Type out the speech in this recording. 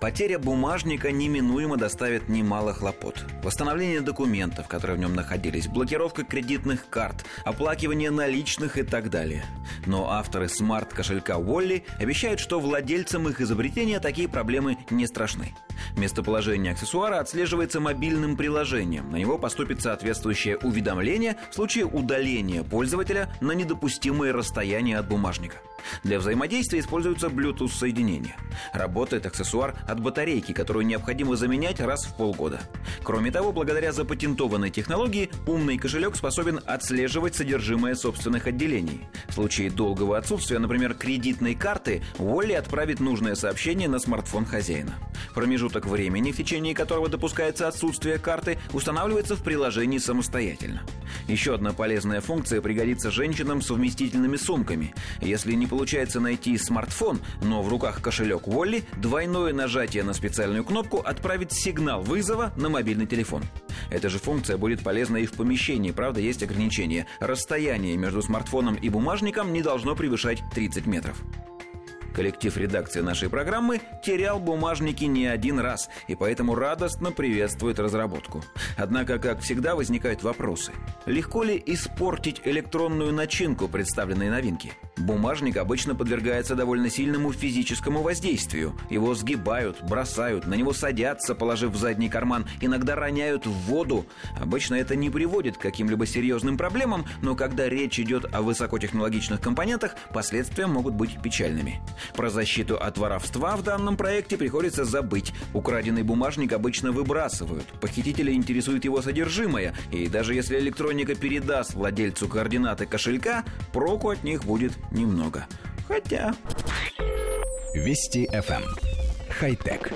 Потеря бумажника неминуемо доставит немало хлопот. Восстановление документов, которые в нем находились, блокировка кредитных карт, оплакивание наличных и так далее. Но авторы смарт-кошелька Уолли обещают, что владельцам их изобретения такие проблемы не страшны. Местоположение аксессуара отслеживается мобильным приложением. На него поступит соответствующее уведомление в случае удаления пользователя на недопустимое расстояние от бумажника. Для взаимодействия используются Bluetooth-соединения. Работает аксессуар от батарейки, которую необходимо заменять раз в полгода. Кроме того, благодаря запатентованной технологии, умный кошелек способен отслеживать содержимое собственных отделений. В случае долгого отсутствия, например, кредитной карты, Уолли отправит нужное сообщение на смартфон хозяина. Промежуток времени, в течение которого допускается отсутствие карты, устанавливается в приложении самостоятельно. Еще одна полезная функция пригодится женщинам с совместительными сумками. Если не получается найти смартфон, но в руках кошелек Волли, двойное нажатие на специальную кнопку отправит сигнал вызова на мобильный телефон. Эта же функция будет полезна и в помещении, правда, есть ограничения. Расстояние между смартфоном и бумажником не должно превышать 30 метров. Коллектив редакции нашей программы терял бумажники не один раз, и поэтому радостно приветствует разработку. Однако, как всегда, возникают вопросы. Легко ли испортить электронную начинку представленной новинки? Бумажник обычно подвергается довольно сильному физическому воздействию. Его сгибают, бросают, на него садятся, положив в задний карман, иногда роняют в воду. Обычно это не приводит к каким-либо серьезным проблемам, но когда речь идет о высокотехнологичных компонентах, последствия могут быть печальными. Про защиту от воровства в данном проекте приходится забыть. Украденный бумажник обычно выбрасывают. Похитителя интересует его содержимое, и даже если электроника передаст владельцу координаты кошелька, проку от них будет немного. Хотя... Вести FM. Эм. Хай-тек.